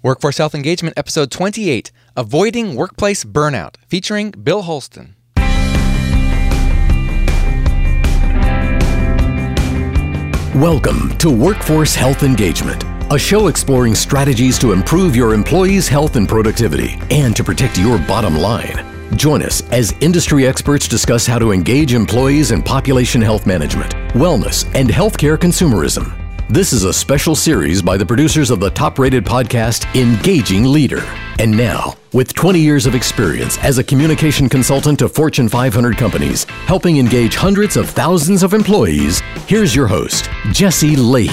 Workforce Health Engagement, Episode 28 Avoiding Workplace Burnout, featuring Bill Holston. Welcome to Workforce Health Engagement, a show exploring strategies to improve your employees' health and productivity and to protect your bottom line. Join us as industry experts discuss how to engage employees in population health management, wellness, and healthcare consumerism. This is a special series by the producers of the top rated podcast, Engaging Leader. And now, with 20 years of experience as a communication consultant to Fortune 500 companies, helping engage hundreds of thousands of employees, here's your host, Jesse Lahey.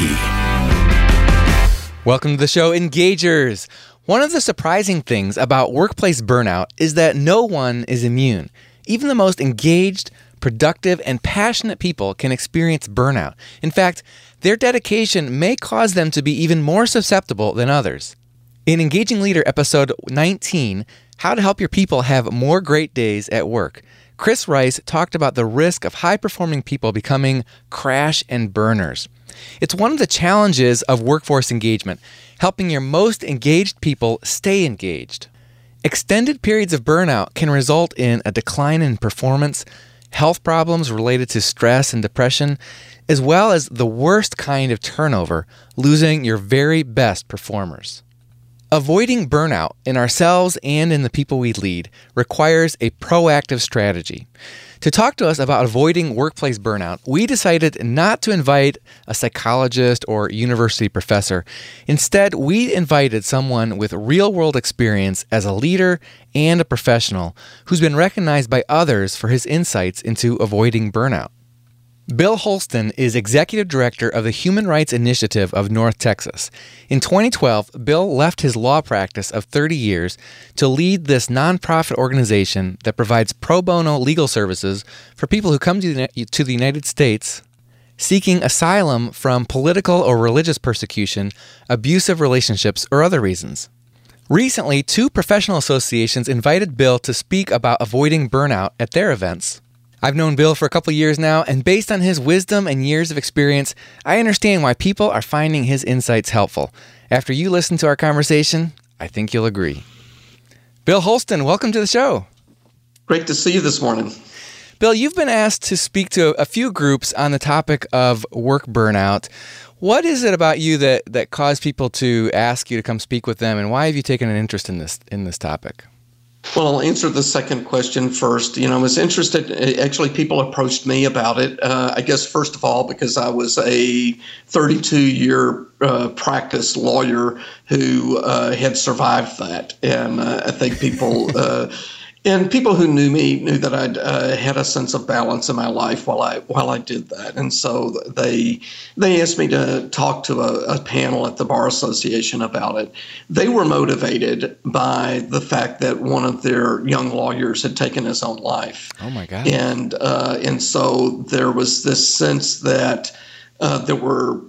Welcome to the show, Engagers. One of the surprising things about workplace burnout is that no one is immune. Even the most engaged, productive, and passionate people can experience burnout. In fact, their dedication may cause them to be even more susceptible than others. In Engaging Leader, episode 19, How to Help Your People Have More Great Days at Work, Chris Rice talked about the risk of high performing people becoming crash and burners. It's one of the challenges of workforce engagement, helping your most engaged people stay engaged. Extended periods of burnout can result in a decline in performance, health problems related to stress and depression, as well as the worst kind of turnover, losing your very best performers. Avoiding burnout in ourselves and in the people we lead requires a proactive strategy. To talk to us about avoiding workplace burnout, we decided not to invite a psychologist or university professor. Instead, we invited someone with real world experience as a leader and a professional who's been recognized by others for his insights into avoiding burnout. Bill Holston is executive director of the Human Rights Initiative of North Texas. In 2012, Bill left his law practice of 30 years to lead this nonprofit organization that provides pro bono legal services for people who come to the United States seeking asylum from political or religious persecution, abusive relationships, or other reasons. Recently, two professional associations invited Bill to speak about avoiding burnout at their events. I've known Bill for a couple years now, and based on his wisdom and years of experience, I understand why people are finding his insights helpful. After you listen to our conversation, I think you'll agree. Bill Holston, welcome to the show. Great to see you this morning. Bill, you've been asked to speak to a few groups on the topic of work burnout. What is it about you that, that caused people to ask you to come speak with them, and why have you taken an interest in this in this topic? Well, I'll answer the second question first. You know, I was interested. Actually, people approached me about it. Uh, I guess first of all because I was a 32 year uh, practice lawyer who uh, had survived that, and uh, I think people uh, and people who knew me knew that I'd uh, had a sense of balance in my life while I while I did that, and so they they asked me to talk to a, a, panel at the bar association about it. They were motivated by the fact that one of their young lawyers had taken his own life. Oh my God! And uh, and so there was this sense that uh, there were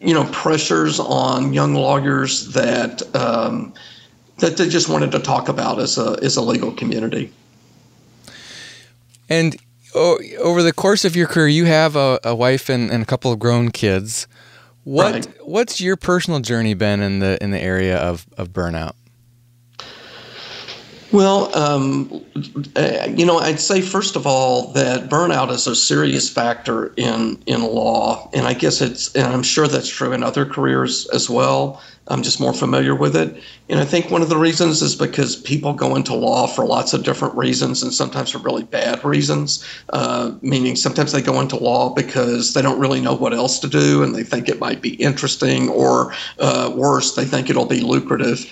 you know pressures on young lawyers that. Um, that they just wanted to talk about as a as a legal community. And oh, over the course of your career, you have a, a wife and, and, a couple of grown kids. What right. what's your personal journey been in the in the area of, of burnout? Well, um, uh, you know, I'd say first of all that burnout is a serious factor in in law, and I guess it's, and I'm sure that's true in other careers as well. I'm just more familiar with it, and I think one of the reasons is because people go into law for lots of different reasons, and sometimes for really bad reasons. Uh, meaning, sometimes they go into law because they don't really know what else to do, and they think it might be interesting, or uh, worse, they think it'll be lucrative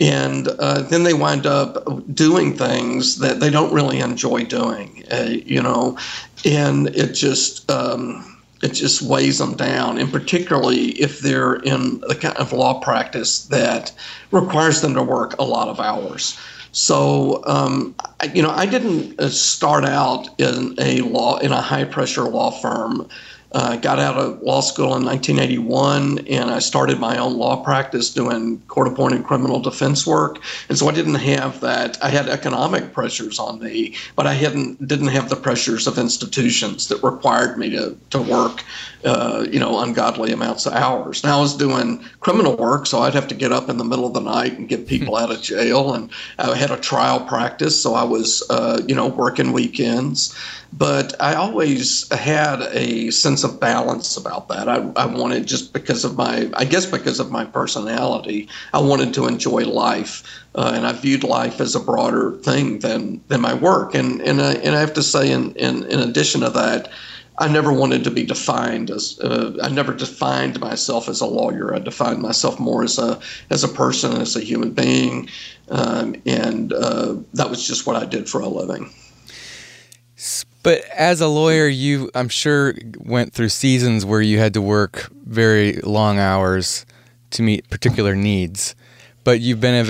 and uh, then they wind up doing things that they don't really enjoy doing, uh, you know, and it just um, it just weighs them down, and particularly if they're in the kind of law practice that requires them to work a lot of hours. So, um, you know, I didn't uh, start out in a law in a high pressure law firm uh, got out of law school in 1981 and I started my own law practice doing court appointed criminal defense work. And so I didn't have that. I had economic pressures on me, but I hadn't didn't have the pressures of institutions that required me to, to work, uh, you know, ungodly amounts of hours. Now I was doing criminal work, so I'd have to get up in the middle of the night and get people out of jail. And I had a trial practice, so I was, uh, you know, working weekends. But I always had a sense of balance about that. I, I wanted just because of my, I guess because of my personality, I wanted to enjoy life, uh, and I viewed life as a broader thing than than my work. And and I, and I have to say, in, in in addition to that. I never wanted to be defined as uh, I never defined myself as a lawyer. I defined myself more as a as a person, as a human being, um, and uh, that was just what I did for a living. But as a lawyer, you, I'm sure, went through seasons where you had to work very long hours to meet particular needs. But you've been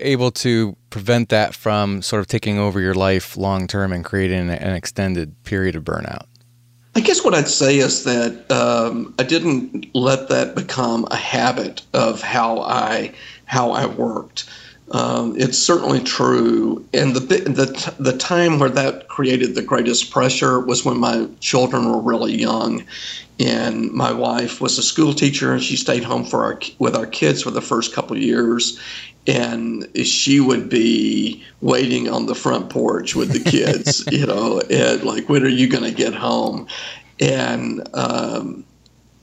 able to prevent that from sort of taking over your life long term and creating an extended period of burnout. I guess what I'd say is that um, I didn't let that become a habit of how I how I worked. Um, it's certainly true. And the, the, the time where that created the greatest pressure was when my children were really young. And my wife was a school teacher, and she stayed home for our with our kids for the first couple of years. And she would be waiting on the front porch with the kids, you know, and like, when are you going to get home? And um,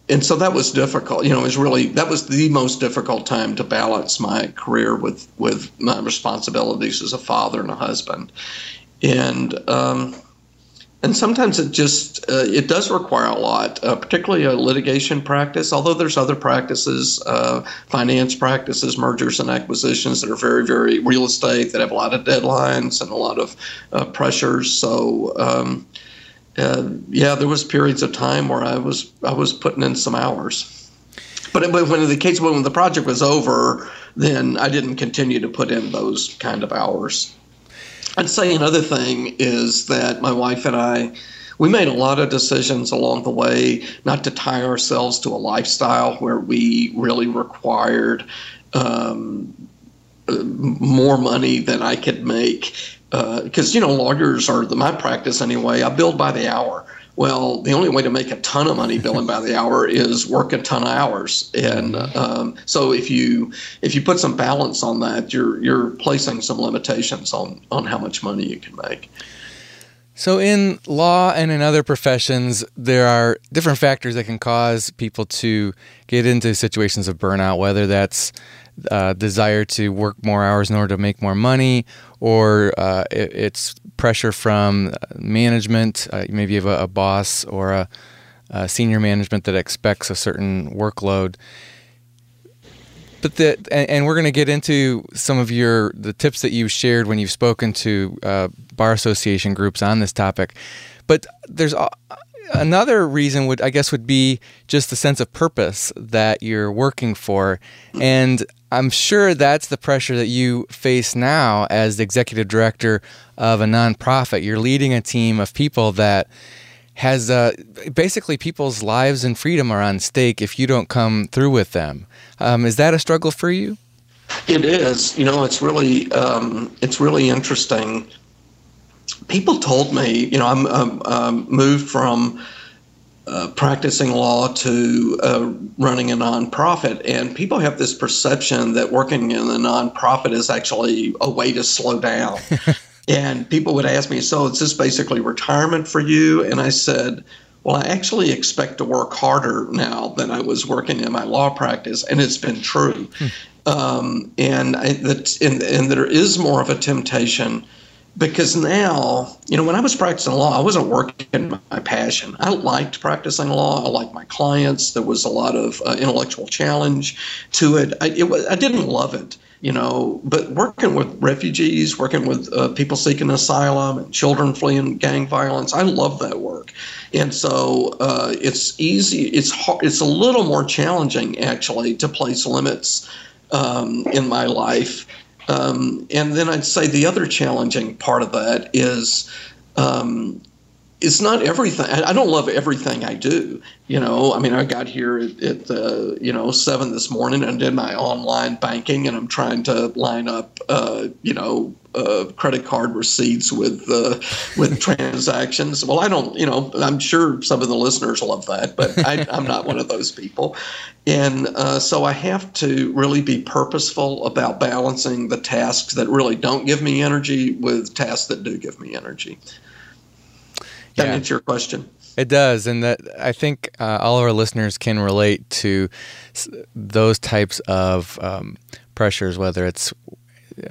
and so that was difficult. You know, it was really that was the most difficult time to balance my career with with my responsibilities as a father and a husband, and um, and sometimes it just uh, it does require a lot, uh, particularly a litigation practice. Although there's other practices, uh, finance practices, mergers and acquisitions that are very very real estate that have a lot of deadlines and a lot of uh, pressures. So. Um, uh, yeah, there was periods of time where I was I was putting in some hours. But when the case when the project was over, then I didn't continue to put in those kind of hours. I'd say another thing is that my wife and I we made a lot of decisions along the way not to tie ourselves to a lifestyle where we really required um, more money than I could make because uh, you know lawyers are the, my practice anyway. I bill by the hour. Well, the only way to make a ton of money billing by the hour is work a ton of hours, and um, so if you if you put some balance on that, you're you're placing some limitations on on how much money you can make. So, in law and in other professions, there are different factors that can cause people to get into situations of burnout, whether that's uh, desire to work more hours in order to make more money, or uh, it, it's pressure from management. Uh, maybe you have a, a boss or a, a, senior management that expects a certain workload. But the and, and we're going to get into some of your the tips that you've shared when you've spoken to uh, bar association groups on this topic. But there's another reason would I guess would be just the sense of purpose that you're working for, and I'm sure that's the pressure that you face now as the executive director of a nonprofit. You're leading a team of people that has uh, basically people's lives and freedom are on stake if you don't come through with them. Um, is that a struggle for you? It is. You know, it's really um, it's really interesting. People told me, you know, I'm, I'm um, moved from uh, practicing law to uh, running a nonprofit. And people have this perception that working in a nonprofit is actually a way to slow down. and people would ask me, So is this basically retirement for you? And I said, Well, I actually expect to work harder now than I was working in my law practice. And it's been true. Hmm. Um, and, I, that, and, and there is more of a temptation because now, you know, when I was practicing law, I wasn't working my passion. I liked practicing law. I liked my clients. There was a lot of uh, intellectual challenge to it. I, it was, I didn't love it, you know, but working with refugees, working with uh, people seeking asylum and children fleeing gang violence, I love that work. And so uh, it's easy. It's hard, It's a little more challenging actually to place limits um, in my life um, and then I'd say the other challenging part of that is um, it's not everything. I don't love everything I do. You know, I mean, I got here at, at uh, you know seven this morning and did my online banking, and I'm trying to line up, uh, you know, uh, credit card receipts with uh, with transactions. Well, I don't, you know, I'm sure some of the listeners love that, but I, am not one of those people, and uh, so I have to really be purposeful about balancing the tasks that really don't give me energy with tasks that do give me energy. That yeah. answer your question. It does, and that I think uh, all of our listeners can relate to those types of um, pressures, whether it's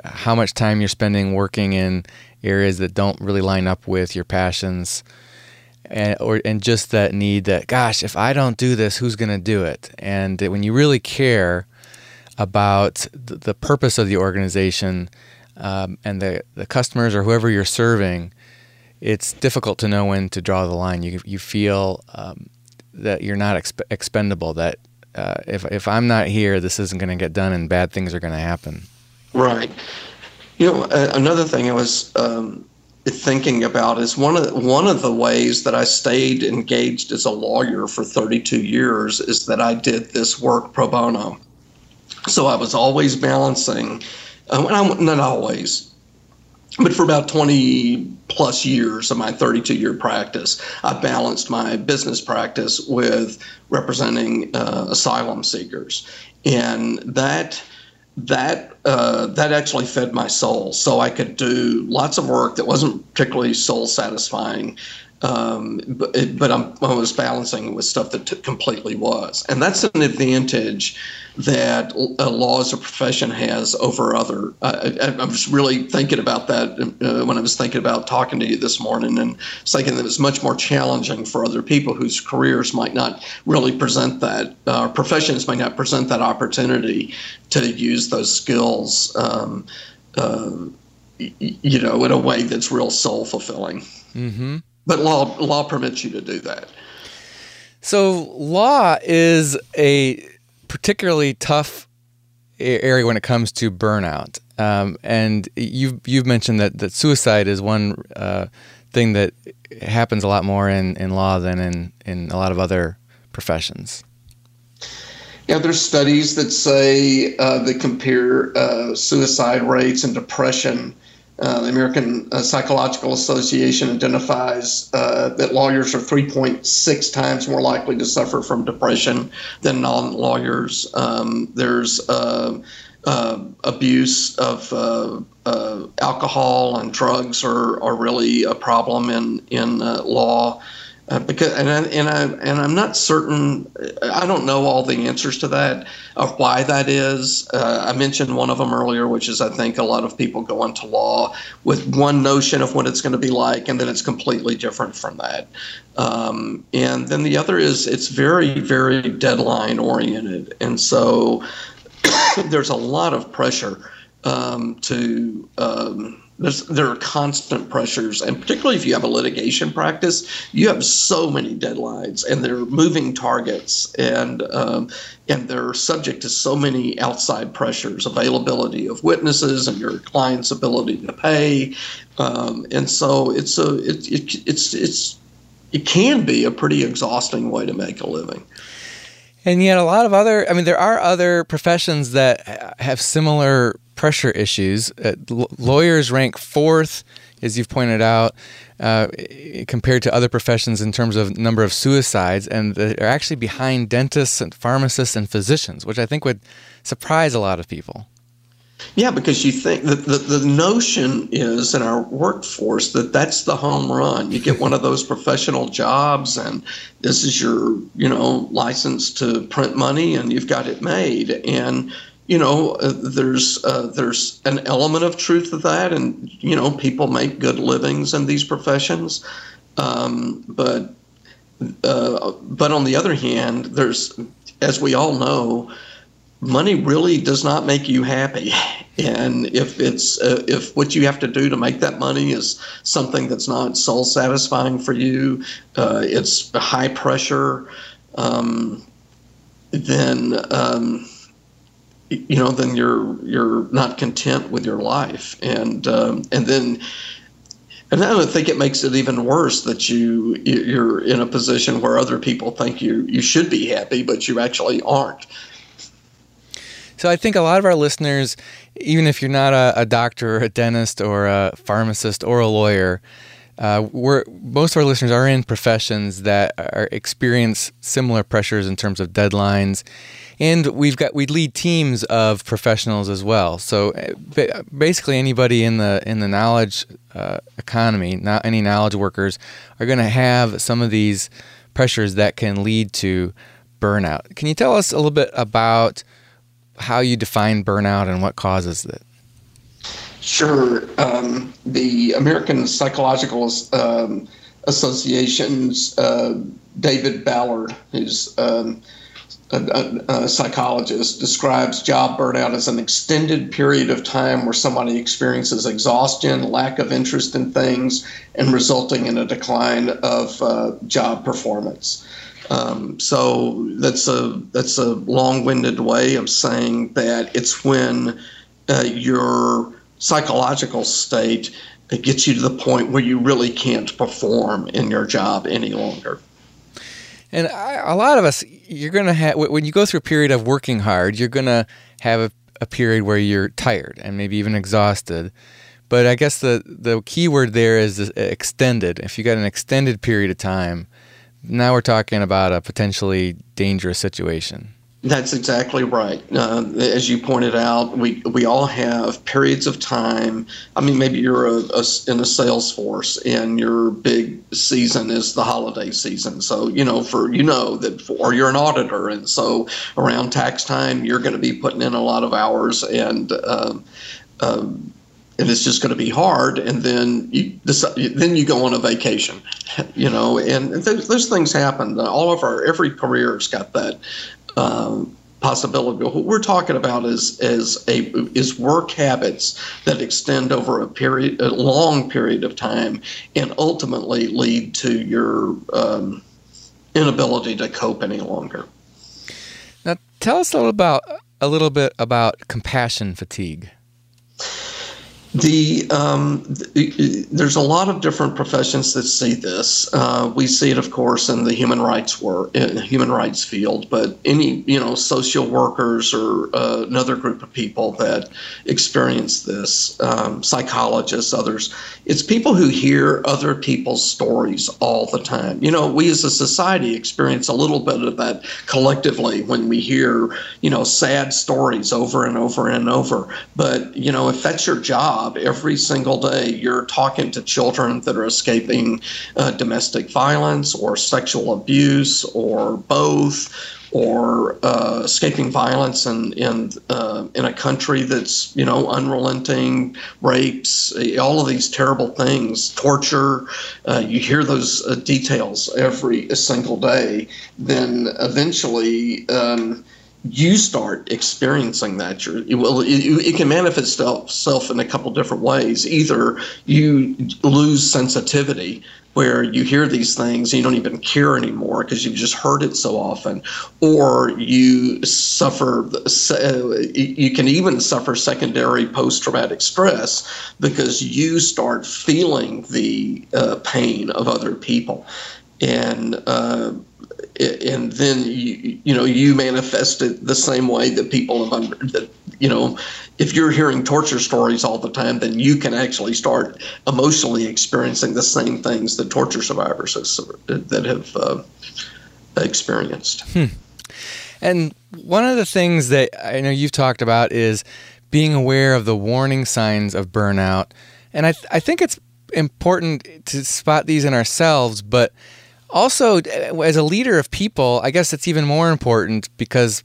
how much time you're spending working in areas that don't really line up with your passions, and or and just that need that gosh, if I don't do this, who's going to do it? And when you really care about the, the purpose of the organization um, and the the customers or whoever you're serving it's difficult to know when to draw the line. You you feel um, that you're not exp- expendable. That uh, if if I'm not here, this isn't going to get done, and bad things are going to happen. Right. You know, another thing I was um, thinking about is one of one of the ways that I stayed engaged as a lawyer for 32 years is that I did this work pro bono. So I was always balancing. Uh, not always, but for about 20 plus years of my 32 year practice, I balanced my business practice with representing uh, asylum seekers. And that that uh, that actually fed my soul. So I could do lots of work that wasn't particularly soul satisfying, um, but, it, but i was balancing with stuff that t- completely was, and that's an advantage that uh, law as a profession has over other. I, I, was really thinking about that uh, when I was thinking about talking to you this morning, and thinking that it's much more challenging for other people whose careers might not really present that, uh, professions might not present that opportunity to use those skills. Um, uh, you know, in a way that's real soul fulfilling. Mm-hmm. But law law permits you to do that. So law is a particularly tough area when it comes to burnout. Um, and you've you've mentioned that that suicide is one uh, thing that happens a lot more in, in law than in, in a lot of other professions. Yeah, there's studies that say uh, that compare uh, suicide rates and depression uh, the American uh, Psychological Association identifies uh, that lawyers are 3.6 times more likely to suffer from depression than non lawyers. Um, there's uh, uh, abuse of uh, alcohol and drugs are, are really a problem in, in law. Uh, because and I, and I and I'm not certain. I don't know all the answers to that of why that is. Uh, I mentioned one of them earlier, which is I think a lot of people go into law with one notion of what it's going to be like, and then it's completely different from that. Um, and then the other is it's very very deadline oriented, and so there's a lot of pressure um, to. Um, there's, there are constant pressures, and particularly if you have a litigation practice, you have so many deadlines, and they're moving targets, and um, and they're subject to so many outside pressures, availability of witnesses, and your client's ability to pay, um, and so it's a it, it, it's it's it can be a pretty exhausting way to make a living. And yet, a lot of other, I mean, there are other professions that have similar pressure issues. Uh, l- lawyers rank fourth, as you've pointed out, uh, compared to other professions in terms of number of suicides, and they're actually behind dentists and pharmacists and physicians, which I think would surprise a lot of people. Yeah, because you think that the, the notion is in our workforce that that's the home run. You get one of those professional jobs, and this is your, you know, license to print money, and you've got it made. And you know, uh, there's uh, there's an element of truth to that, and you know, people make good livings in these professions, um, but uh, but on the other hand, there's, as we all know, money really does not make you happy, and if it's uh, if what you have to do to make that money is something that's not soul satisfying for you, uh, it's high pressure, um, then. Um, you know, then you're you're not content with your life, and um, and then and I don't think it makes it even worse that you you're in a position where other people think you you should be happy, but you actually aren't. So I think a lot of our listeners, even if you're not a, a doctor or a dentist or a pharmacist or a lawyer, uh, we're, most of our listeners are in professions that are, experience similar pressures in terms of deadlines, and we've got we lead teams of professionals as well. So uh, basically, anybody in the in the knowledge uh, economy, not any knowledge workers, are going to have some of these pressures that can lead to burnout. Can you tell us a little bit about how you define burnout and what causes it? Sure. Um, the American Psychological um, Association's uh, David Ballard, who's um, a, a, psychologist, describes job burnout as an extended period of time where somebody experiences exhaustion, lack of interest in things, and resulting in a decline of uh, job performance. Um, so that's a that's a long-winded way of saying that it's when uh, your psychological state gets you to the point where you really can't perform in your job any longer. And I, a lot of us, you're going to have, when you go through a period of working hard, you're going to have a, a, period where you're tired and maybe even exhausted. But I guess the, the key word there is extended. If you got an extended period of time, now we're talking about a potentially dangerous situation. That's exactly right. Uh, as you pointed out, we we all have periods of time. I mean, maybe you're a, a, in a sales force and your big season is the holiday season. So you know, for you know that, for, or you're an auditor, and so around tax time, you're going to be putting in a lot of hours and. Um, um, and it's just going to be hard. And then you decide, then you go on a vacation, you know, and those, things happen. All of our every career's got that um, possibility. What we're talking about is is a is work habits that extend over a period, a long period of time, and ultimately lead to your um, inability to cope any longer. Now, tell us a little about a little bit about compassion fatigue. The, um, the, there's a lot of different professions that see this. Uh, we see it, of course, in the human rights work, in human rights field. But any you know social workers or uh, another group of people that experience this, um, psychologists, others, it's people who hear other people's stories all the time. You know, we as a society experience a little bit of that collectively when we hear you know sad stories over and over and over. But you know, if that's your job job every single day. You're talking to children that are escaping uh, domestic violence or sexual abuse or both or uh, escaping violence in in uh, in a country that's you know unrelenting rapes, all of these terrible things, torture. Uh, you hear those uh, details every single day. Then eventually. Um, you start experiencing that. You're, well, it, it, can manifest itself in a couple different ways. Either you lose sensitivity, where you hear these things and you don't even care anymore because you've just heard it so often, or you suffer. You can even suffer secondary post-traumatic stress because you start feeling the uh, pain of other people, and. Uh, and then you, you know you manifest it the same way that people have under that you know if you're hearing torture stories all the time then you can actually start emotionally experiencing the same things that torture survivors that have uh, experienced hmm. and one of the things that i know you've talked about is being aware of the warning signs of burnout and i, th- I think it's important to spot these in ourselves but also, eh, as a leader of people, I guess it's even more important because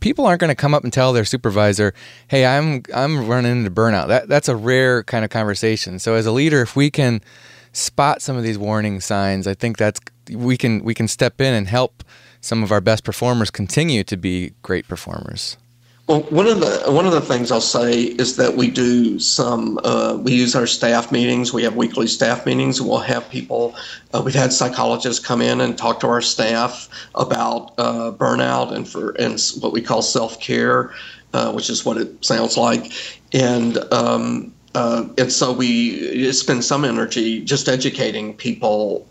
people aren't going to come up and tell their supervisor, "Hey, I'm I'm running into burnout." That that's a rare kind of conversation. So, as a leader, if we can spot some of these warning signs, I think that's we can we can step in and help some of our best performers continue to be great performers. Well, one of the one of the things I'll say is that we do some uh, we use our staff meetings. We have weekly staff meetings. We'll have people. Uh, we've had psychologists come in and talk to our staff about uh, burnout and for and what we call self care, uh, which is what it sounds like. And um, uh, and so we spend some energy just educating people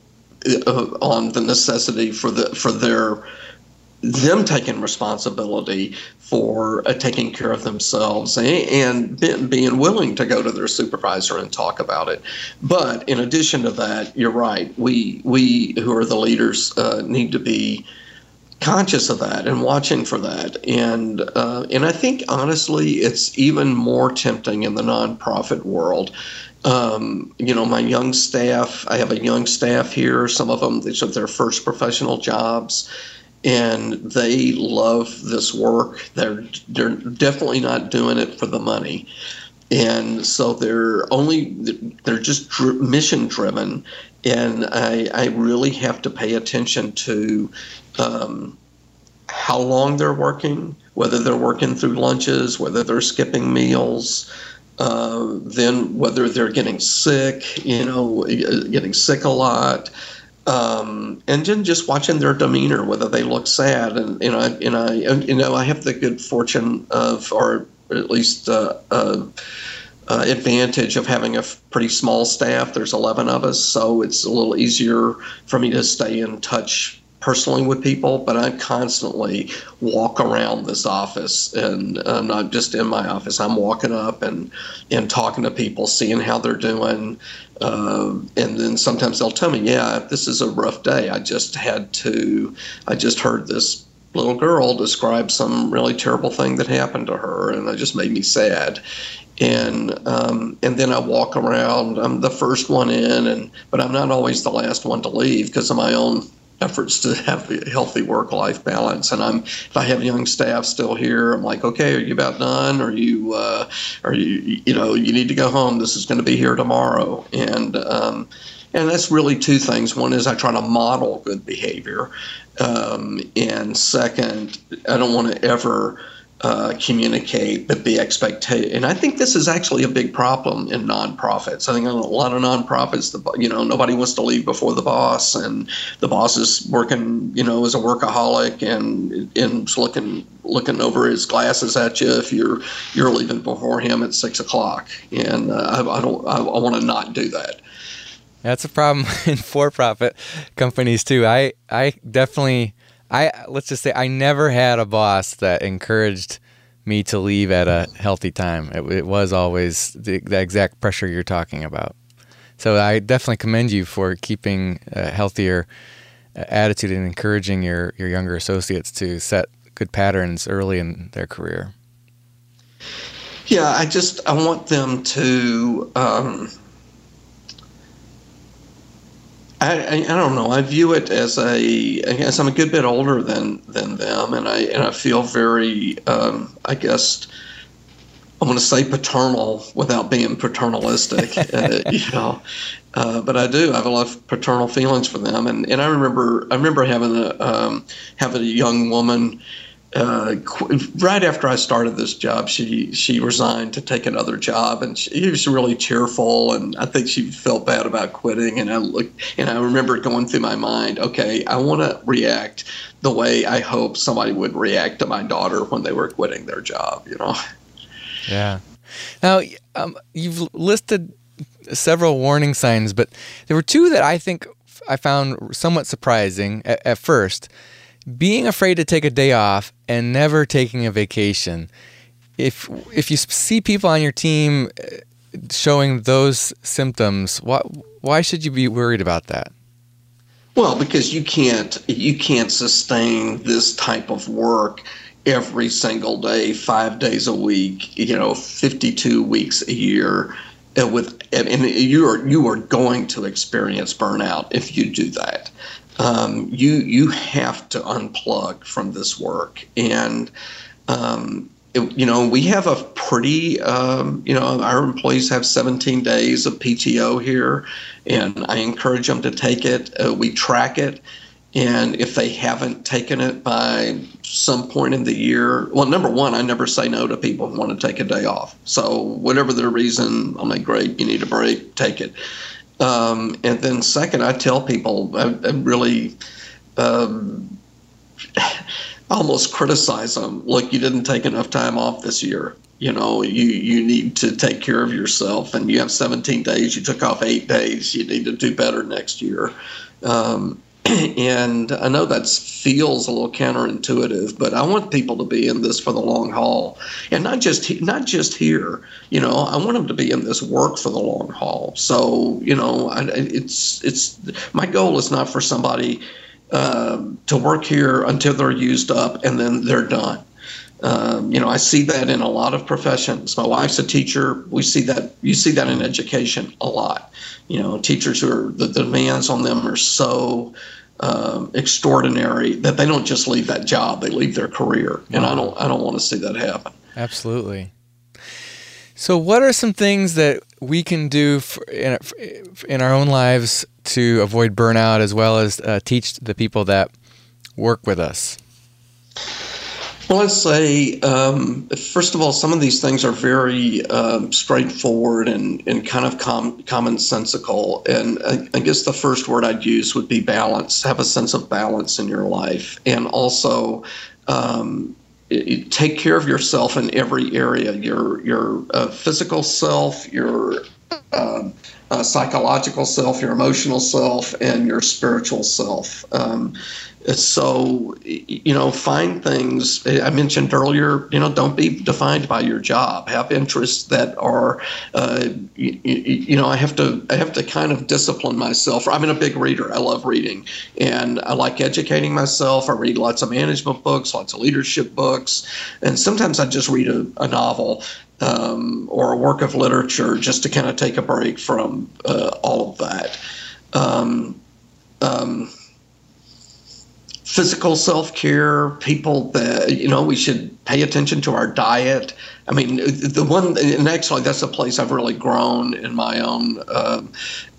uh, on the necessity for the for their them taking responsibility for uh, taking care of themselves and, and, being willing to go to their supervisor and talk about it. But in addition to that, you're right. We we who are the leaders uh, need to be conscious of that and watching for that. And uh, and I think honestly, it's even more tempting in the nonprofit world. Um, you know, my young staff. I have a young staff here. Some of them these are their first professional jobs and they love this work. They're they're definitely not doing it for the money, and so they're only they're just mission driven. And I I really have to pay attention to um, how long they're working, whether they're working through lunches, whether they're skipping meals. Uh, then whether they're getting sick, you know, getting sick a lot, um, and then just watching their demeanor, whether they look sad, and you know, and I, and, you know, I have the good fortune of, or at least uh, uh, uh, advantage of having a pretty small staff. There's 11 of us, so it's a little easier for me to stay in touch personally with people, but I constantly walk around this office, and I'm not just in my office. I'm walking up and and talking to people, seeing how they're doing, uh, and then sometimes they'll tell me, "Yeah, this is a rough day. I just had to. I just heard this." Little girl describe some really terrible thing that happened to her, and it just made me sad and um, and then I walk around. I'm the first one in, and but I'm not always the last one to leave because of my own efforts to have a healthy work life balance. And I'm if I have young staff still here, I'm like, okay, are you about done? Are you uh, are you you know you need to go home? This is going to be here tomorrow. And um, and that's really two things. One is I try to model good behavior, um, and second, I don't want to ever uh, communicate, but be expectation. And I think this is actually a big problem in nonprofits. I think a lot of nonprofits, the you know, nobody wants to leave before the boss, and the boss is working, you know, as a workaholic and and looking looking over his glasses at you if you're you're leaving before him at six o'clock. And uh, I, I, don't, I, I want to not do that. That's a problem in for-profit companies too. I I definitely I let's just say I never had a boss that encouraged me to leave at a healthy time. It, it was always the, the, exact pressure you're talking about. So I definitely commend you for keeping a healthier uh, attitude and encouraging your, your younger associates to set good patterns early in their career. Yeah, I just I want them to um, I, I, don't know. I view it as a. I guess I'm a good bit older than than them, and I and I feel very. Um, I guess I want to say paternal without being paternalistic. uh, you know, uh, but I do. I have a lot of paternal feelings for them, and, and I remember I remember having a um, having a young woman uh, right after I started this job, she she resigned to take another job, and she was really cheerful, and I think she felt bad about quitting. And I looked, and I remember going through my mind, okay, I want to react the way I hope somebody would react to my daughter when they were quitting their job, you know. Yeah. Now um, you've listed several warning signs, but there were two that I think I found somewhat surprising at, at first being afraid to take a day off and never taking a vacation. If if you see people on your team uh, showing those symptoms, why why should you be worried about that? Well, because you can't you can't sustain this type of work every single day, five days a week, you know, 52 weeks a year. Uh, with and you are you are going to experience burnout if you do that um, you you have to unplug from this work. And um, it, you know we have a pretty um, you know our employees have 17 days of PTO here and I encourage them to take it. Uh, we track it. And if they haven't taken it by some point in the year well number one I never say no to people who want to take a day off. So whatever their reason I'm like great you need a break take it um, and then second, I tell people I, I really um, almost criticize them. Look, you didn't take enough time off this year. You know, you you need to take care of yourself, and you have 17 days. You took off eight days. You need to do better next year. Um, and I know that feels a little counterintuitive, but I want people to be in this for the long haul, and not just not just here. You know, I want them to be in this work for the long haul. So you know, I, it's it's my goal is not for somebody um, to work here until they're used up and then they're done. Um, you know, I see that in a lot of professions. My wife's a teacher. We see that. You see that in education a lot. You know, teachers who are the, demands on them are so um, extraordinary that they don't just leave that job; they leave their career. And I don't. I don't want to see that happen. Absolutely. So, what are some things that we can do for, in, in our own lives to avoid burnout, as well as uh, teach the people that work with us? Well, I'd say, um, first of all, some of these things are very um, straightforward and, and kind of com- commonsensical. And I, I, guess the first word I'd use would be balance. Have a sense of balance in your life. And also, um, take care of yourself in every area your, your uh, physical self, your um, uh, psychological self, your emotional self, and your spiritual self. Um, so, you know, find things. I mentioned earlier, you know, don't be defined by your job. Have interests that are, uh, you, you, know, I have to, I have to kind of discipline myself. I'm a big reader. I love reading, and I like educating myself. I read lots of management books, lots of leadership books, and sometimes I just read a, a novel um, or a work of literature just to kind of take a break from uh, all of that. Um, um, physical self care, people that, you know, we should pay attention to our diet. I mean, the one, and actually, that's a place I've really grown in my own uh,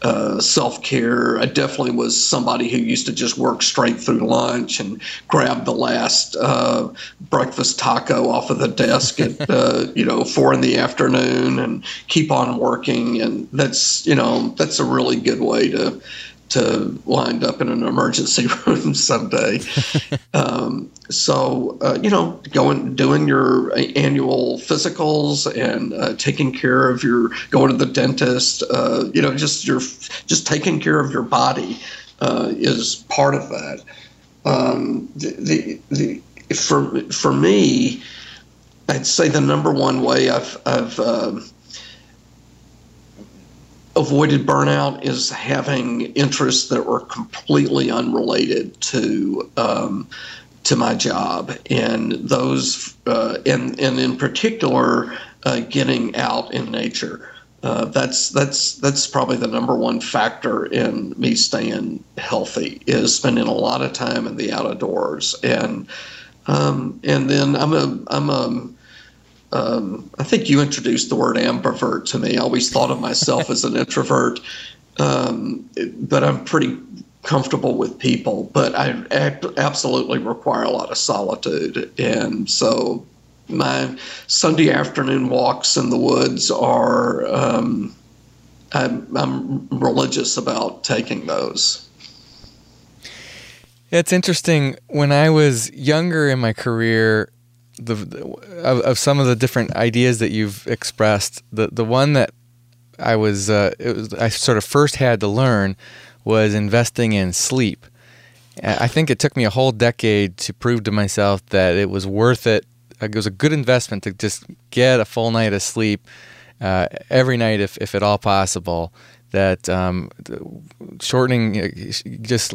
uh, self care. I definitely was somebody who used to just work straight through lunch and grab the last uh, breakfast taco off of the desk at, uh, you know, four in the afternoon and keep on working. And that's, you know, that's a really good way to to wind up in an emergency room someday. um, so, uh, you know, going doing your annual physicals and uh, taking care of your going to the dentist. Uh, you know, just your just taking care of your body uh, is part of that. Um, the, the, the for for me, I'd say the number one way I've I've um, avoided burnout is having interests that were completely unrelated to um, to my job, and those uh, and and in particular, uh, getting out in nature. Uh, that's that's that's probably the number one factor in me staying healthy is spending a lot of time in the outdoors and um, and then I'm a I'm a um, I think you introduced the word ambivert to me. I always thought of myself as an introvert, um, but I'm pretty comfortable with people. But I absolutely require a lot of solitude, and so my Sunday afternoon walks in the woods are. Um, I'm, I'm religious about taking those. It's interesting. When I was younger in my career, the, of, of, some of the different ideas that you've expressed, the the one that I was, uh, was I sort of first had to learn was investing in sleep. I think it took me a whole decade to prove to myself that it was worth it. It was a good investment to just get a full night of sleep uh, every night, if if at all possible that um, shortening just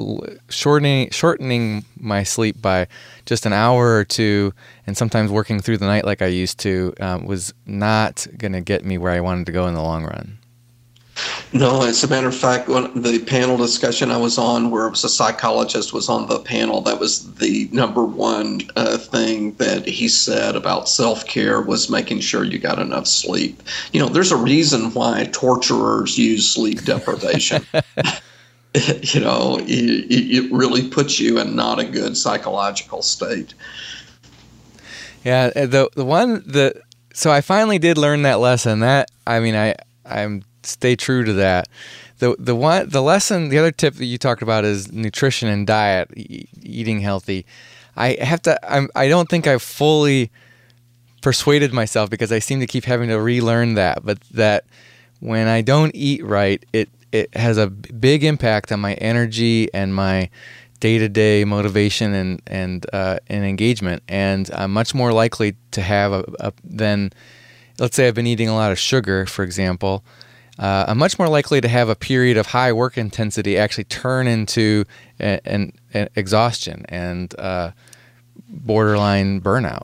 shortening shortening my sleep by just an hour or two and sometimes working through the night like I used to um, was not going to get me where I wanted to go in the long run. No, as a matter of fact, the panel discussion I was on, where it was a psychologist was on the panel, that was the number one uh, thing that he said about self care was making sure you got enough sleep. You know, there's a reason why torturers use sleep deprivation. you know, it, it really puts you in not a good psychological state. Yeah, uh, the the one that so I finally did learn that lesson. That I mean, I I'm stay true to that. The the one the lesson the other tip that you talked about is nutrition and diet, e- eating healthy. I have to. I'm. I don't think I've fully persuaded myself because I seem to keep having to relearn that. But that when I don't eat right, it it has a big impact on my energy and my day to day motivation and and uh, and engagement. And I'm much more likely to have a, a than let's say I've been eating a lot of sugar, for example. Uh, I'm much more likely to have a period of high work intensity actually turn into an, an exhaustion and uh, borderline burnout.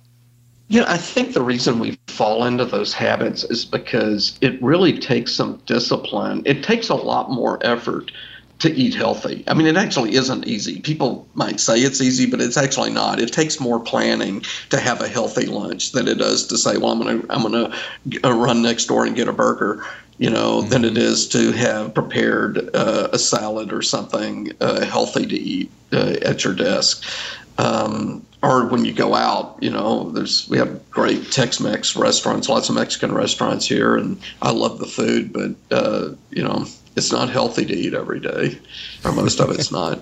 Yeah, I think the reason we fall into those habits is because it really takes some discipline. It takes a lot more effort to eat healthy. I mean, it actually isn't easy. People might say it's easy, but it's actually not. It takes more planning to have a healthy lunch than it does to say, "Well, I'm going to I'm going to uh, run next door and get a burger." You know, mm-hmm. than it is to have prepared uh, a salad or something uh, healthy to eat uh, at your desk. Um, or when you go out, you know, there's we have great Tex-Mex restaurants, lots of Mexican restaurants here, and I love the food, but uh, you know, it's not healthy to eat every day, or most of it's not.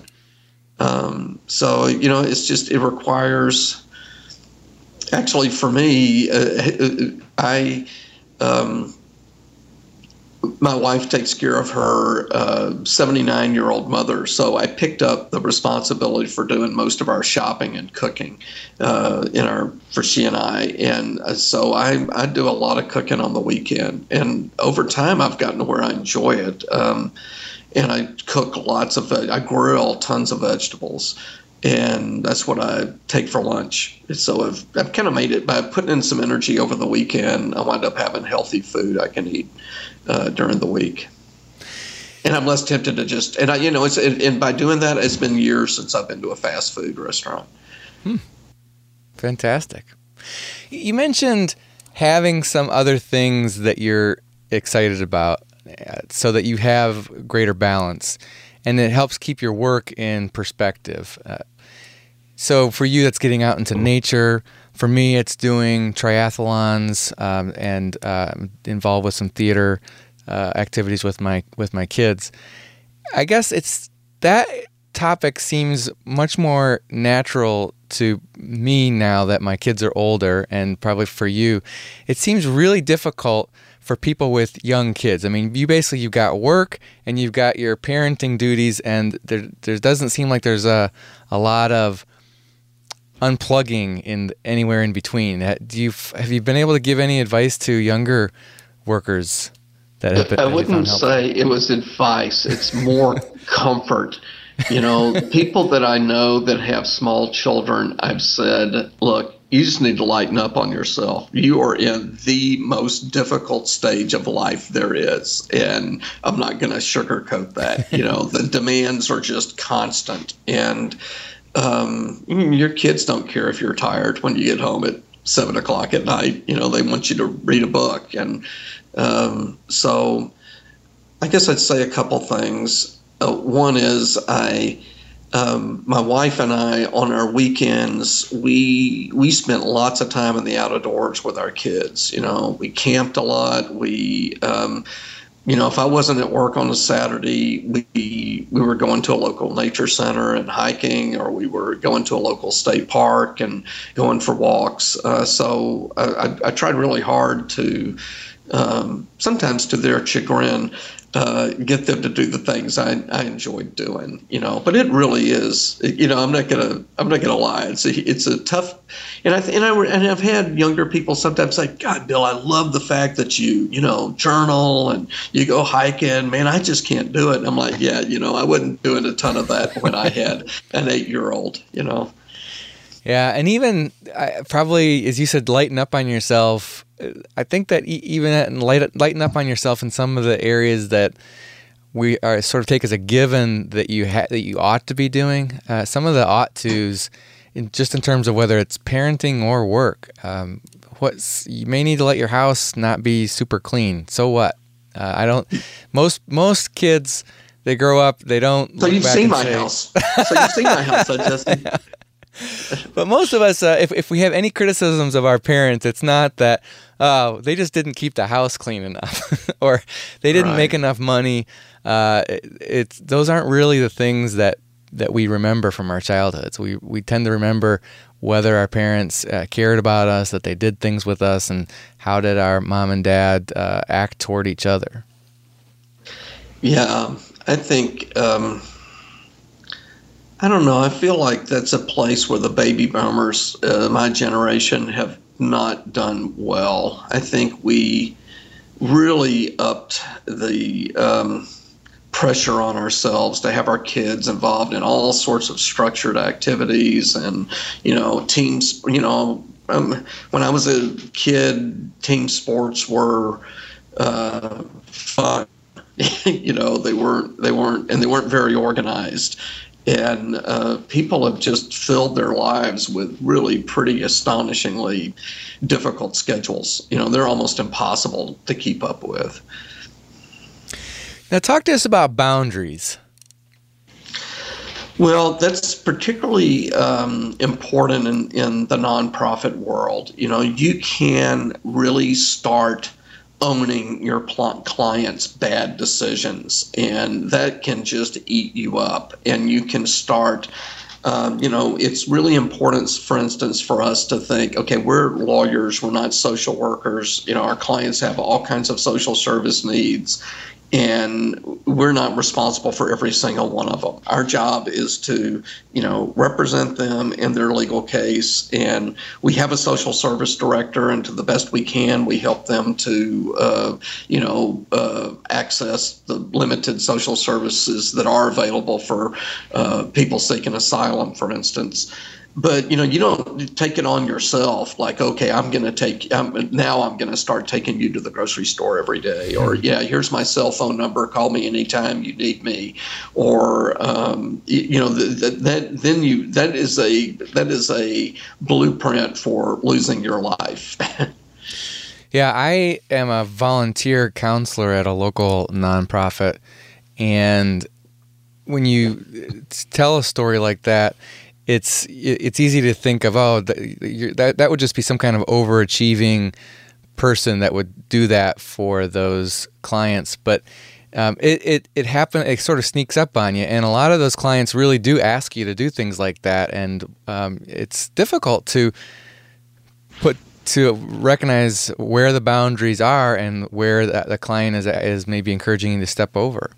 Um, so you know, it's just it requires. Actually, for me, uh, I um, my wife takes care of her 79 uh, year old mother, so I picked up the responsibility for doing most of our shopping and cooking uh, in our for she and I, and uh, so I I do a lot of cooking on the weekend, and over time I've gotten to where I enjoy it. Um, and I cook lots of I grill tons of vegetables, and that's what I take for lunch. So I've, I've kind of made it by putting in some energy over the weekend. I wind up having healthy food I can eat uh, during the week. And I'm less tempted to just and I you know it's and, and, by doing that it's been years since I've been to a fast food restaurant. Hmm. Fantastic. You mentioned having some other things that you're excited about uh, so that you have greater balance and it helps keep your work in perspective. Uh, so for you, that's getting out into nature. For me, it's doing triathlons um, and uh, involved with some theater uh, activities with my with my kids. I guess it's that topic seems much more natural to me now that my kids are older, and probably for you, it seems really difficult for people with young kids. I mean, you basically you've got work and you've got your parenting duties, and there there doesn't seem like there's a a lot of unplugging in anywhere in between. Do you have you been able to give any advice to younger workers that have been? I wouldn't say it was advice. It's more comfort. You know, people that I know that have small children, I've said, look, you just need to lighten up on yourself. You are in the most difficult stage of life there is. And I'm not going to sugarcoat that. You know, the demands are just constant. And, um, your kids don't care if you're tired when you get home at seven o'clock at night. You know, they want you to read a book. And um, so I guess I'd say a couple things. Uh, one is I, um, my wife and I, on our weekends, we we spent lots of time in the outdoors with our kids. You know, we camped a lot. We um, you know, if I wasn't at work on a Saturday, we we were going to a local nature center and hiking, or we were going to a local state park and going for walks. Uh, so I, I, tried really hard to, um, sometimes to their chagrin, uh, get them to do the things I, I enjoyed doing, you know. But it really is, you know. I'm not gonna I'm not gonna lie. It's a, it's a tough, and I and I and I've had younger people sometimes say, God, Bill, I love the fact that you you know journal and you go hiking. Man, I just can't do it. And I'm like, yeah, you know, I wasn't doing a ton of that when I had an eight year old, you know. Yeah, and even probably as you said, lighten up on yourself I think that even light, lighten up on yourself in some of the areas that we are sort of take as a given that you ha- that you ought to be doing. Uh, some of the ought tos, in, just in terms of whether it's parenting or work. Um, what's you may need to let your house not be super clean. So what? Uh, I don't. Most most kids they grow up they don't. So you've seen my say, house. So you've seen my house, Justin. but most of us, uh, if if we have any criticisms of our parents, it's not that oh they just didn't keep the house clean enough, or they didn't right. make enough money. Uh, it, it's those aren't really the things that that we remember from our childhoods. We we tend to remember whether our parents uh, cared about us, that they did things with us, and how did our mom and dad uh, act toward each other. Yeah, I think. Um, I don't know. I feel like that's a place where the baby boomers, uh, my generation, have not done well. I think we really upped the um, pressure on ourselves to have our kids involved in all sorts of structured activities and you know teams you know um, when i was a kid team sports were uh, fun you know they weren't they weren't and they weren't very organized and uh, people have just filled their lives with really pretty astonishingly difficult schedules you know they're almost impossible to keep up with now, talk to us about boundaries. Well, that's particularly um, important in, in the nonprofit world. You know, you can really start owning your clients' bad decisions, and that can just eat you up. And you can start um, you know, it's really important, for instance, for us to think, okay, we're lawyers, we're not social workers. You know, our clients have all kinds of social service needs and we're not responsible for every single one of them. Our job is to, you know, represent them in their legal case, and we have a social service director, and to the best we can, we help them to, uh, you know, uh, access the limited social services that are available for uh, people seeking asylum, for instance but you know you don't take it on yourself like okay i'm going to take um, now i'm going to start taking you to the grocery store every day or hmm. yeah here's my cell phone number call me anytime you need me or um, you, you, know that, that then you that is a that is a blueprint for losing your life yeah i am a volunteer counselor at a local nonprofit and when you tell a story like that it's it's easy to think of oh that that would just be some kind of overachieving person that would do that for those clients, but um, it it it happen it sort of sneaks up on you, and a lot of those clients really do ask you to do things like that, and um, it's difficult to put to recognize where the boundaries are and where the, the client is is maybe encouraging you to step over.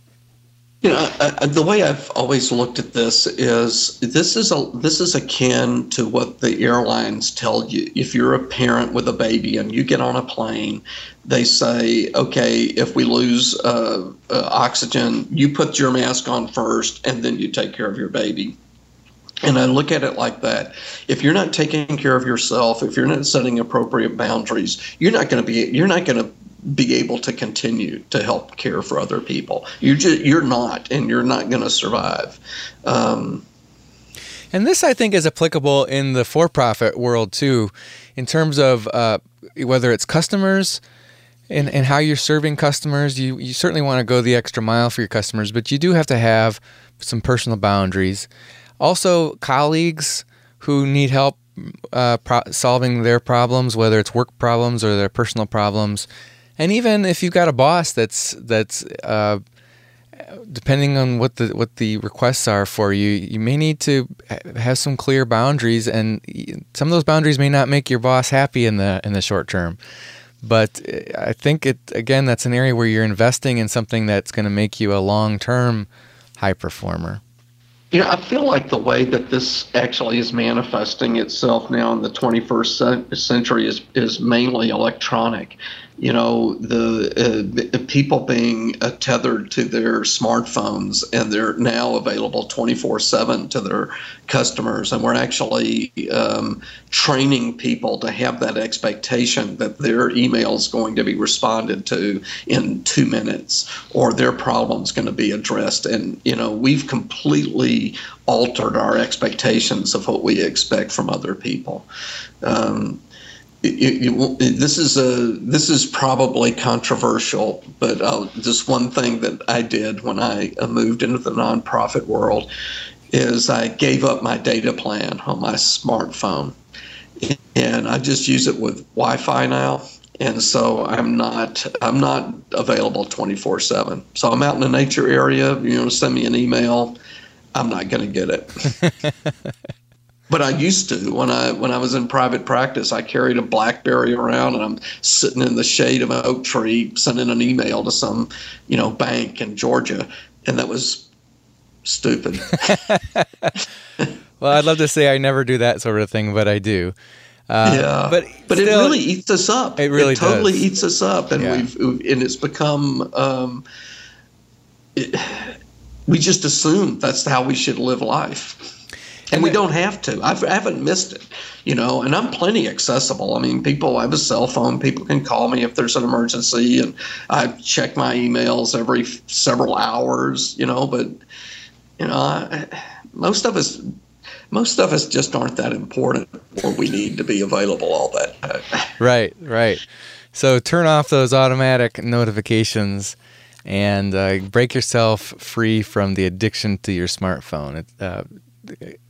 You know, I, the way I've always looked at this is this is a this is akin to what the airlines tell you. If you're a parent with a baby and you get on a plane, they say, okay, if we lose uh, uh, oxygen, you put your mask on first, and then you take care of your baby. And I look at it like that. If you're not taking care of yourself, if you're not setting appropriate boundaries, you're not going to be you're not going to be able to continue to help care for other people. You just you're not, and you're not going to survive. Um, and this, I think, is applicable in the for-profit world too, in terms of uh, whether it's customers and, and how you're serving customers. You you certainly want to go the extra mile for your customers, but you do have to have some personal boundaries. Also, colleagues who need help uh, pro- solving their problems, whether it's work problems or their personal problems and even if you've got a boss that's that's uh, depending on what the what the requests are for you, you may need to have some clear boundaries, and some of those boundaries may not make your boss happy in the in the short term. But uh, I think it again that's an area where you're investing in something that's going to make you a long term high performer. Know, I feel like the way that this actually is manifesting itself now in the 21st century is, is mainly electronic you know the uh, people being uh, tethered to their smartphones and they're now available 24/7 to their customers. And we're actually um, training people to have that expectation that their email is going to be responded to in 2 minutes or their problem is going to be addressed. And you know we've completely altered our expectations of what we expect from other people. Um, this is a this is probably controversial, but uh, just one thing that I did when I uh, moved into the nonprofit world is I gave up my data plan on my smartphone, and I just use it with Wi-Fi now. And so I'm not I'm not available 24/7. So I'm out in a nature area. You know, send me an email I'm not going to get it. but I used to when I when I was in private practice. I carried a BlackBerry around, and I'm sitting in the shade of an oak tree sending an email to some, you know, bank in Georgia, and that was stupid. well, I'd love to say I never do that sort of thing, but I do. Uh, yeah, but but still, it really eats us up. It really it totally does. eats us up, and yeah. we've, and it's become. Um, it, we just assume that's how we should live life. And we don't have to. I've, I haven't missed it, you know, and I'm plenty accessible. I mean, people, I have a cell phone. People can call me if there's an emergency, and I check my emails every several hours, you know, but, you know, I, most of us most of us just aren't that important or we need to be available all that time. Right, right. So turn off those automatic notifications and uh, break yourself free from the addiction to your smartphone. It, uh,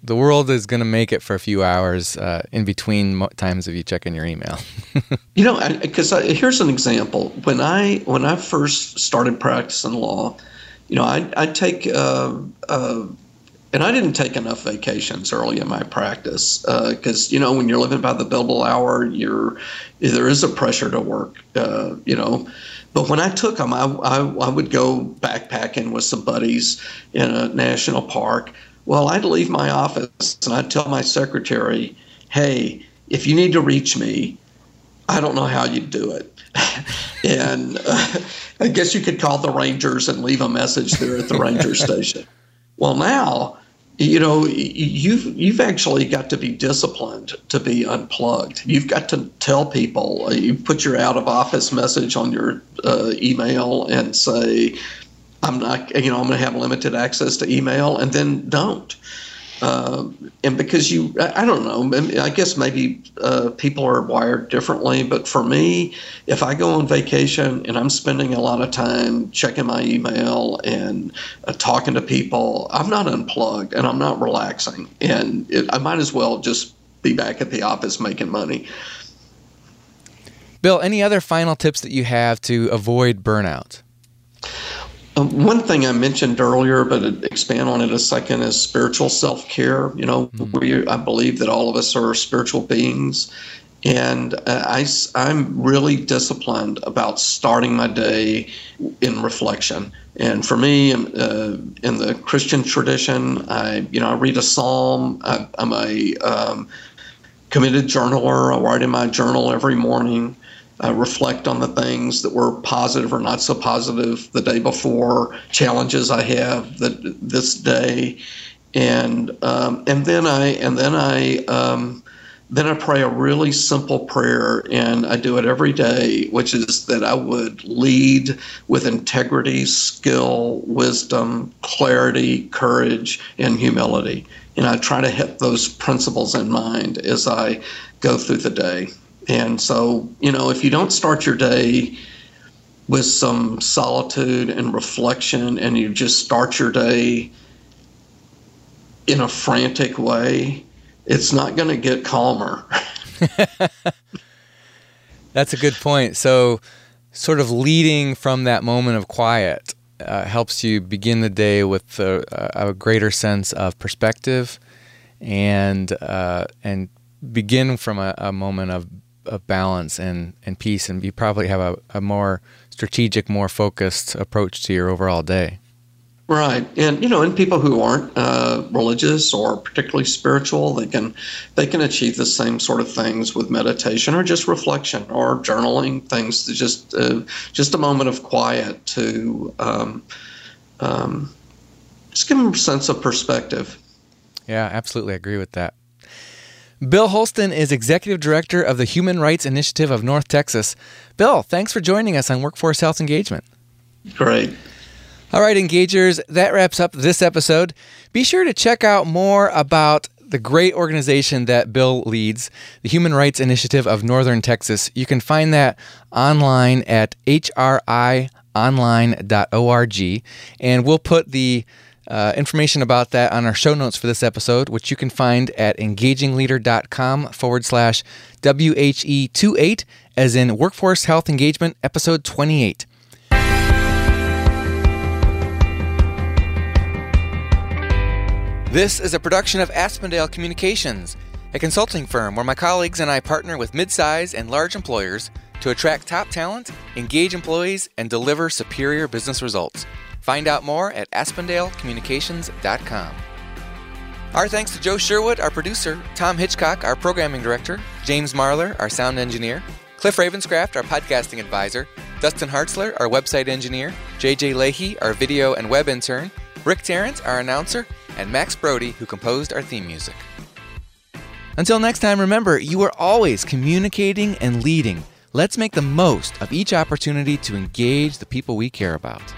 the world is going to make it for a few hours uh, in between mo- times of you checking your email. you know, because here's an example. When I when I first started practicing law, you know, I I take uh, uh, and I didn't take enough vacations early in my practice because uh, you know when you're living by the billable hour, you're there is a pressure to work, uh, you know. But when I took them, I, I, I would go backpacking with some buddies in a national park. Well, I'd leave my office and I'd tell my secretary, "Hey, if you need to reach me, I don't know how you'd do it." and uh, I guess you could call the Rangers and leave a message there at the ranger station. Well, now you know you've you've actually got to be disciplined to be unplugged you've got to tell people uh, you put your out of office message on your uh, email and say i'm not you know i'm going to have limited access to email and then don't uh, and because you, I, don't know, I guess maybe uh, people are wired differently, but for me, if I go on vacation and I'm spending a lot of time checking my email and uh, talking to people, I'm not unplugged and I'm not relaxing. And it, I might as well just be back at the office making money. Bill, any other final tips that you have to avoid burnout? Um, one thing I mentioned earlier, but expand on it a second, is spiritual self care. You know, mm-hmm. we, I believe that all of us are spiritual beings. And uh, I, I'm really disciplined about starting my day in reflection. And for me, um, uh, in the Christian tradition, I, you know, I read a psalm. I, am a um, committed journaler. I write in my journal every morning uh, reflect on the things that were positive or not so positive the day before, challenges I have that this day, and um, and then I and then I um, then I pray a really simple prayer, and I do it every day, which is that I would lead with integrity, skill, wisdom, clarity, courage, and humility. And I try to hit those principles in mind as I go through the day. And so, you know, if you don't start your day with some solitude and reflection and you just start your day in a frantic way, it's not going to get calmer. That's a good point. So, sort of leading from that moment of quiet uh, helps you begin the day with a, a greater sense of perspective and uh, and begin from a, a moment of of balance and, and peace, and you probably have a, a more strategic, more focused approach to your overall day. Right, and you know, and people who aren't uh, religious or particularly spiritual, they can they can achieve the same sort of things with meditation or just reflection or journaling. Things to just uh, just a moment of quiet to um, um, just give them a sense of perspective. Yeah, absolutely, I agree with that. Bill Holston is Executive Director of the Human Rights Initiative of North Texas. Bill, thanks for joining us on Workforce Health Engagement. Great. All right, engagers, that wraps up this episode. Be sure to check out more about the great organization that Bill leads, the Human Rights Initiative of Northern Texas. You can find that online at hrionline.org, and we'll put the uh, information about that on our show notes for this episode, which you can find at engagingleader.com forward slash WHE28, as in Workforce Health Engagement, episode 28. This is a production of Aspendale Communications, a consulting firm where my colleagues and I partner with midsize and large employers to attract top talent, engage employees, and deliver superior business results. Find out more at aspendalecommunications.com. Our thanks to Joe Sherwood, our producer, Tom Hitchcock, our programming director, James Marlar, our sound engineer, Cliff Ravenscraft, our podcasting advisor, Dustin Hartzler, our website engineer, JJ Lahey, our video and web intern, Rick Tarrant, our announcer, and Max Brody, who composed our theme music. Until next time, remember, you are always communicating and leading. Let's make the most of each opportunity to engage the people we care about.